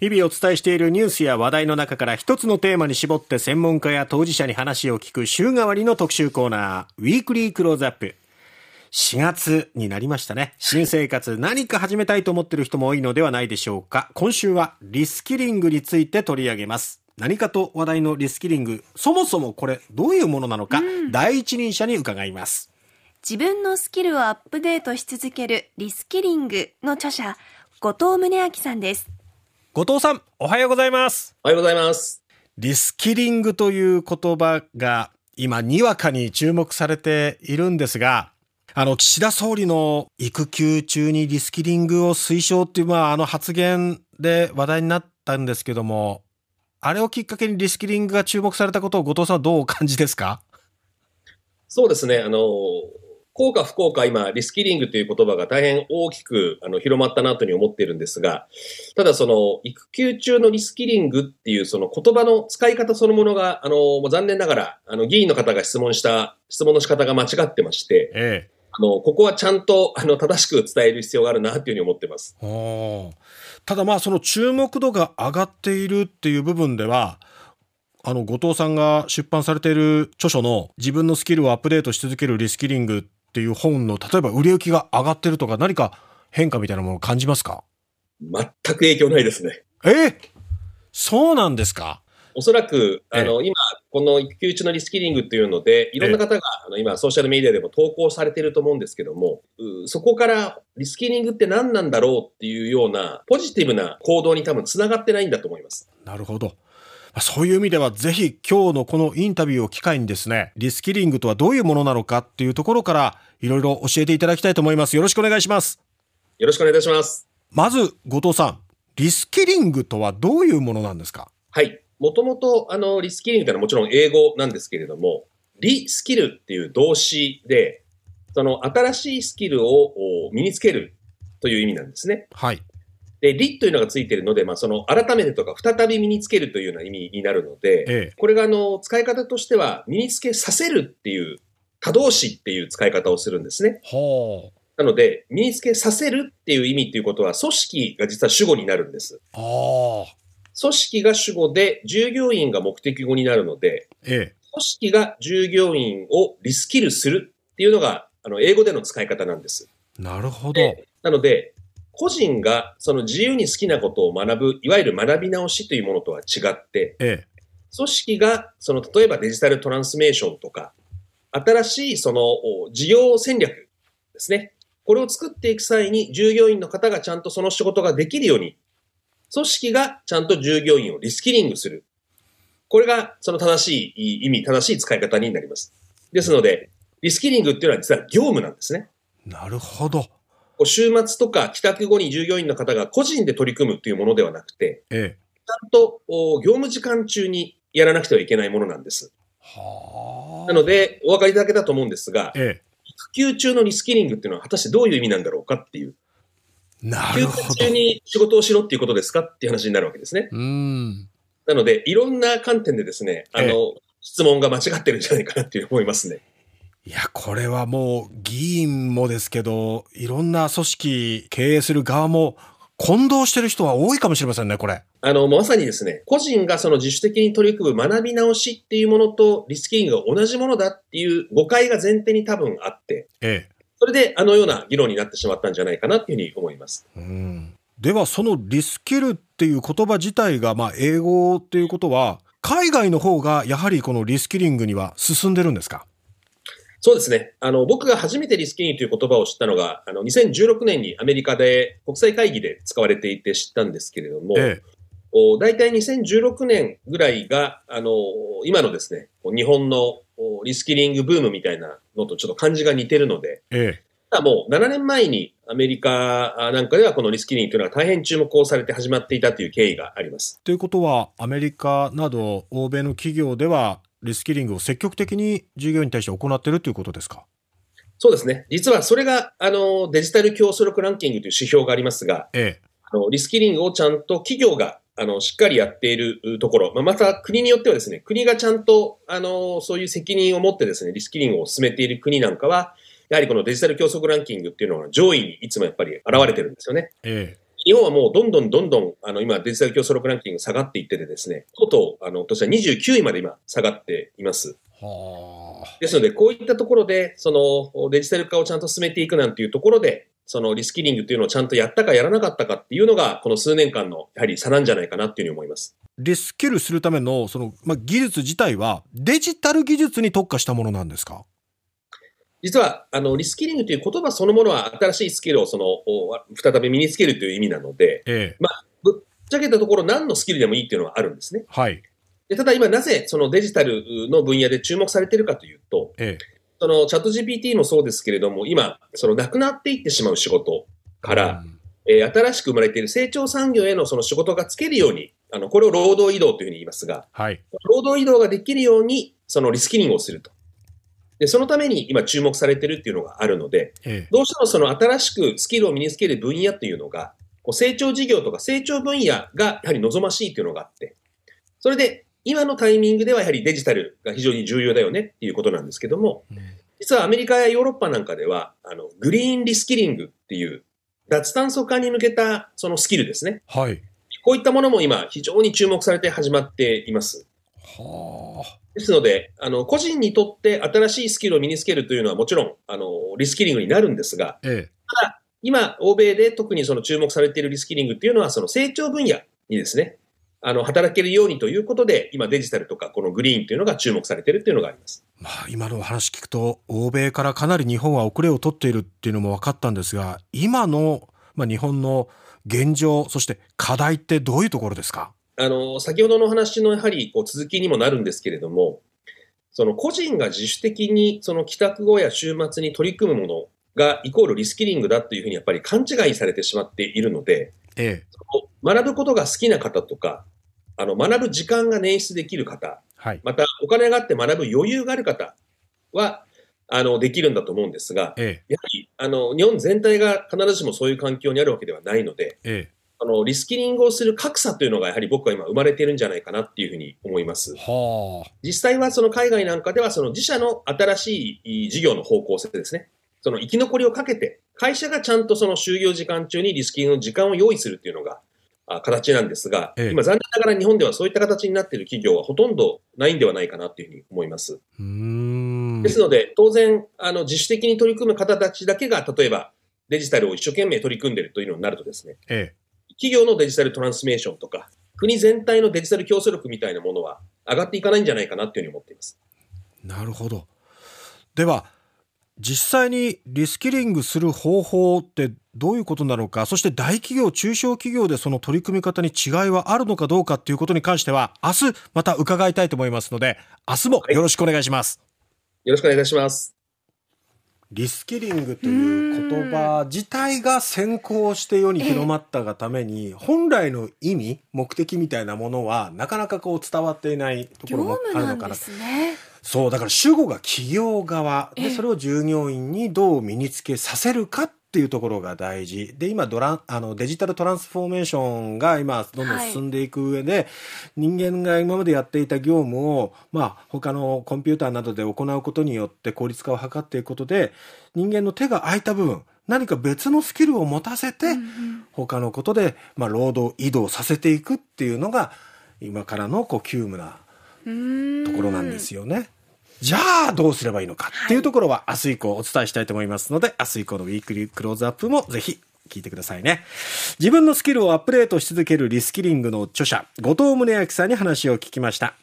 日々お伝えしているニュースや話題の中から一つのテーマに絞って専門家や当事者に話を聞く週替わりの特集コーナー、ウィークリークローズアップ。4月になりましたね。新生活何か始めたいと思っている人も多いのではないでしょうか。今週はリスキリングについて取り上げます。何かと話題のリスキリング、そもそもこれどういうものなのか、うん、第一人者に伺います。自分のスキルをアップデートし続けるリスキリングの著者、後藤宗明さんです。後藤さん、おはようございます。おはようございます。リスキリングという言葉が今、にわかに注目されているんですが、あの、岸田総理の育休中にリスキリングを推奨っていう、まあ、あの発言で話題になったんですけども、あれをきっかけにリスキリングが注目されたことを後藤さんはどうお感じですか？そうですね。あの、効果不効果、今、リスキリングという言葉が大変大きくあの広まったなというふうに思っているんですが、ただその、育休中のリスキリングっていうその言葉の使い方そのものが、あの、もう残念ながら、あの、議員の方が質問した質問の仕方が間違ってまして、ええ、あの、ここはちゃんと、あの、正しく伝える必要があるなというふうに思ってます。ただまあ、その注目度が上がっているっていう部分では、あの、後藤さんが出版されている著書の自分のスキルをアップデートし続けるリスキリングっていう本の、例えば売れ行きが上がってるとか、何か変化みたいなものを感じますか？全く影響ないですね。え？そうなんですか？おそらく、あの、今、この育休中のリスキリングっていうので、いろんな方が、あの、今、ソーシャルメディアでも投稿されてると思うんですけども、そこからリスキリングって何なんだろうっていうような、ポジティブな行動に多分繋がってないんだと思います。なるほど。そういう意味ではぜひ今日のこのインタビューを機会にですね、リスキリングとはどういうものなのかっていうところからいろいろ教えていただきたいと思います。よろしくお願いします。よろしくお願いいたします。まず、後藤さん、リスキリングとはどういうものなんですか？はい。もともと、あの、リスキリングというのはもちろん英語なんですけれども、リスキルっていう動詞で、その新しいスキルを身につけるという意味なんですね。はい。で、りというのがついているので、まあ、その、改めてとか、再び身につけるというような意味になるので、ええ、これが、あの、使い方としては、身につけさせるっていう、多動詞っていう使い方をするんですね。はあ。なので、身につけさせるっていう意味っていうことは、組織が実は主語になるんです。ああ。組織が主語で、従業員が目的語になるので、ええ、組織が従業員をリスキルするっていうのが、あの、英語での使い方なんです。なるほど。なので、個人がその自由に好きなことを学ぶ、いわゆる学び直しというものとは違って、ええ、組織がその例えばデジタルトランスメーションとか、新しいその事業戦略ですね。これを作っていく際に従業員の方がちゃんとその仕事ができるように、組織がちゃんと従業員をリスキリングする。これがその正しい意味、正しい使い方になります。ですので、リスキリングっていうのは実は業務なんですね。なるほど。週末とか帰宅後に従業員の方が個人で取り組むというものではなくて、ええ、ちゃんと業務時間中にやらなくてはいけないものなんです。はなので、お分かりいただけたと思うんですが、ええ、育休中のリスキリングっていうのは果たしてどういう意味なんだろうかっていう。なるほど。休中に仕事をしろっていうことですかっていう話になるわけですね。うん。なので、いろんな観点でですね、あの、ええ、質問が間違ってるんじゃないかなっていう思いますね。いや、これはもう議員もですけど、いろんな組織経営する側も混同してる人は多いかもしれませんね、これ。あの、まさにですね、個人がその自主的に取り組む学び直しっていうものとリスキリングが同じものだっていう誤解が前提に多分あって、ええ。それであのような議論になってしまったんじゃないかなっていうふうに思います。うんでは、そのリスキルっていう言葉自体が、まあ、英語っていうことは、海外の方がやはりこのリスキリングには進んでるんですか？そうですね。あの、僕が初めてリスキリングという言葉を知ったのが、あの、2016年にアメリカで国際会議で使われていて知ったんですけれども、ええ、お大体2016年ぐらいが、あの、今のですね、日本のリスキリングブームみたいなのとちょっと感じが似てるので、ええ、もう7年前にアメリカなんかではこのリスキリングというのは大変注目をされて始まっていたという経緯があります。ということは、アメリカなど欧米の企業ではリスキリングを積極的に従業員に対して行っているということですか？そうですね。実はそれが、あの、デジタル競争力ランキングという指標がありますが、ええ、あのリスキリングをちゃんと企業が、あの、しっかりやっているところ、まあ、また国によってはですね、国がちゃんと、あの、そういう責任を持ってですね、リスキリングを進めている国なんかは、やはりこのデジタル競争ランキングっていうのは上位にいつもやっぱり現れてるんですよね。ええ、日本はもうどんどんどんどん、あの、今デジタル競争力ランキング下がっていっててですね、とうとう、あの、今年は29位まで今下がっています。はあ。ですので、こういったところで、そのデジタル化をちゃんと進めていくなんていうところで、そのリスキリングというのをちゃんとやったかやらなかったかっていうのが、この数年間のやはり差なんじゃないかなっていうふうに思います。リスキルするための、その、まあ、技術自体はデジタル技術に特化したものなんですか？実は、あの、リスキリングという言葉そのものは新しいスキルをその、お再び身につけるという意味なので、ええ。ぶっちゃけたところ何のスキルでもいいっていうのはあるんですね。はい。でただ今なぜそのデジタルの分野で注目されているかというと、ええ。そのチャット GPT もそうですけれども、今、そのなくなっていってしまう仕事から、うんえー新しく生まれている成長産業へのその仕事がつけるように、あの、これを労働移動というふうに言いますが、はい。労働移動ができるように、そのリスキリングをすると。で、そのために今注目されているっていうのがあるので、ええ。どうしてもその新しくスキルを身につける分野っていうのが、こう成長事業とか成長分野がやはり望ましいっていうのがあって、それで今のタイミングではやはりデジタルが非常に重要だよねっていうことなんですけども、うん実はアメリカやヨーロッパなんかでは、あの、グリーンリスキリングっていう脱炭素化に向けたそのスキルですね。はい。こういったものも今非常に注目されて始まっています。はあ。ですので、あの、個人にとって新しいスキルを身につけるというのはもちろん、あの、リスキリングになるんですが、ええ。今、欧米で特にその注目されているリスキリングっていうのは、その成長分野にですね、あの、働けるようにということで、今デジタルとかこのグリーンというのが注目されているっていうのがあります。まあ、今のお話聞くと、欧米からかなり日本は遅れを取っているっていうのも分かったんですが、今の、まあ、日本の現状、そして課題ってどういうところですか？あの、先ほどの話のやはりこう続きにもなるんですけれども、その個人が自主的にその帰宅後や週末に取り組むものがイコールリスキリングだというふうにやっぱり勘違いされてしまっているので、ええ。学ぶことが好きな方とか、あの、学ぶ時間が捻出できる方、はい。またお金があって学ぶ余裕がある方は、あの、できるんだと思うんですが、えやはり、あの、日本全体が必ずしもそういう環境にあるわけではないので、え。えあの、リスキリングをする格差というのがやはり僕は今生まれているんじゃないかなっていうふうに思いますえ。。はあ。実際はその海外なんかではその自社の新しい事業の方向性ですね。その生き残りをかけて、会社がちゃんとその就業時間中にリスキリングの時間を用意するっていうのが、あ形なんですが、ええ今残念ながら日本ではそういった形になっている企業はほとんどないんではないかなというふうに思います。ですので、当然、あの、自主的に取り組む方たちだけが、例えばデジタルを一生懸命取り組んでいるというのになるとですね、え企業のデジタルトランスメーションとか、国全体のデジタル競争力みたいなものは上がっていかないんじゃないかなというふうに思っています。え。なるほど。では、実際にリスキリングする方法ってどういうことなのか、そして大企業、中小企業でその取り組み方に違いはあるのかどうかっていうことに関しては、明日また伺いたいと思いますので、明日もよろしくお願いします。よろしくお願いします。リスキリングという言葉自体が先行して世に広まったがために、本来の意味、目的みたいなものは、なかなかこう伝わっていないとこ業ろもあるのかな。すね。そう、だから主語が企業側で、ええそれを従業員にどう身につけさせるかっていうところが大事。で、今ドラン、あの、デジタルトランスフォーメーションが今、どんどん進んでいく上で、人間が今までやっていた業務を、まあ、他のコンピューターなどで行うことによって効率化を図っていくことで、人間の手が空いた部分、何か別のスキルを持たせて、他のことで、まあ、労働移動させていくっていうのが、今からの、こう、急務なところなんですよね。じゃあどうすればいいのかっていうところは明日以降お伝えしたいと思いますので、明日以降のウィークリークローズアップもぜひ聞いてくださいね。自分のスキルをアップデートし続けるリスキリングの著者、後藤宗明さんに話を聞きました。